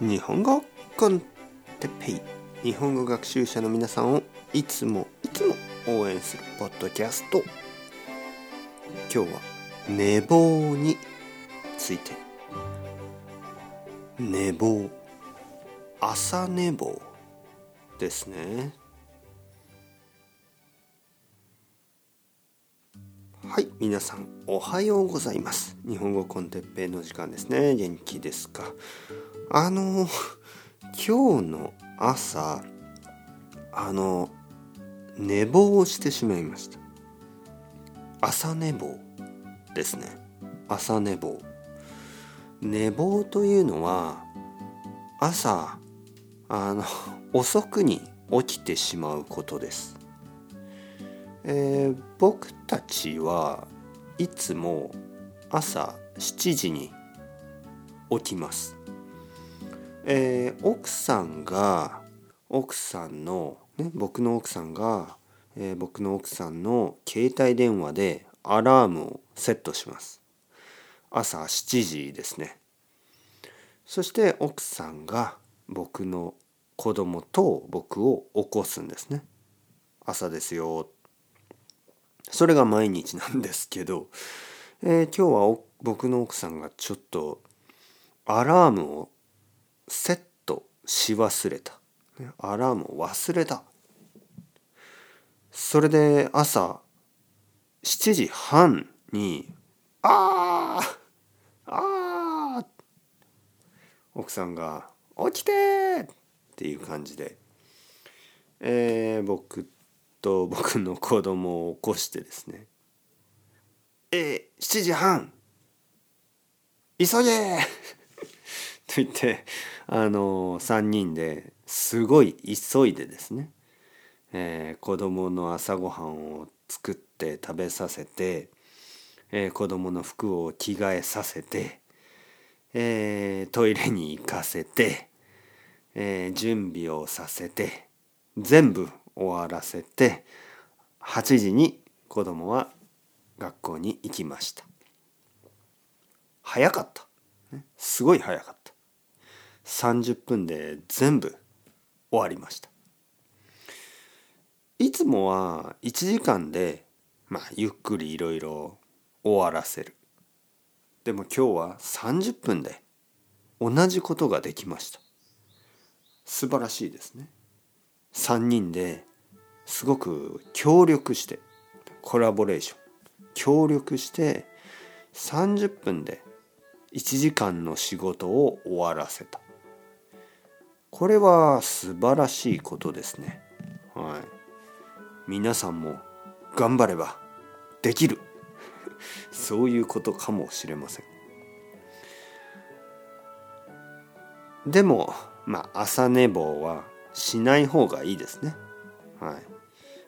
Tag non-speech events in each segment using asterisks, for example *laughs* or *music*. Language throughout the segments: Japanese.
日本語コンテッペイ。日本語学習者の皆さんをいつもいつも応援するポッドキャスト。今日は寝坊について。寝坊。朝寝坊。ですね。はい。皆さんおはようございます。日本語コンテッペイの時間ですね。元気ですか？あの今日の朝あの寝坊をしてしまいました。朝寝坊ですね。朝寝坊。寝坊というのは朝あの遅くに起きてしまうことです。えー、僕たちはいつも朝7時に起きます。えー、奥さんが奥さんの、ね、僕の奥さんが、えー、僕の奥さんの携帯電話でアラームをセットします。朝7時ですね。そして奥さんが僕の子供と僕を起こすんですね。朝ですよそれが毎日なんですけど、えー、今日は僕の奥さんがちょっとアラームをセットし忘れた。アラームを忘れた。それで朝7時半に「ああああ!」奥さんが「起きて!」っていう感じで、えー、僕と僕の子供を起こしてですね「えー、7時半急げ!」と言ってあの3人ですごい急いでですね、えー、子供の朝ごはんを作って食べさせて、えー、子供の服を着替えさせて、えー、トイレに行かせて、え、準備をさせて全部終わらせて8時に子供は学校に行きました。早かった、ね、すごい早かった。30分で全部終わりました。いつもは1時間でまあゆっくりいろいろ終わらせる。でも今日は30分で同じことができました。素晴らしいですね。3人ですごく協力してコラボレーション協力して30分で1時間の仕事を終わらせた。これは素晴らしいことですねはい皆さんも頑張ればできる *laughs* そういうことかもしれませんでもまあ朝寝坊はしない方がいいですね。はい。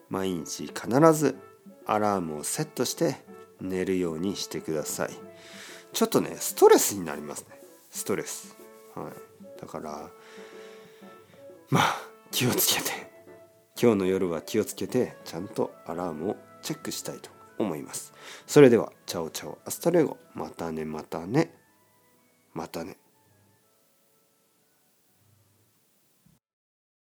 毎日必ずアラームをセットして寝るようにしてください。ちょっとね、ストレスになりますね。ストレス。はい。だから、まあ、気をつけて、今日の夜は気をつけて、ちゃんとアラームをチェックしたいと思います。それでは、 chao chao、hasta luego。またね、またね。またね。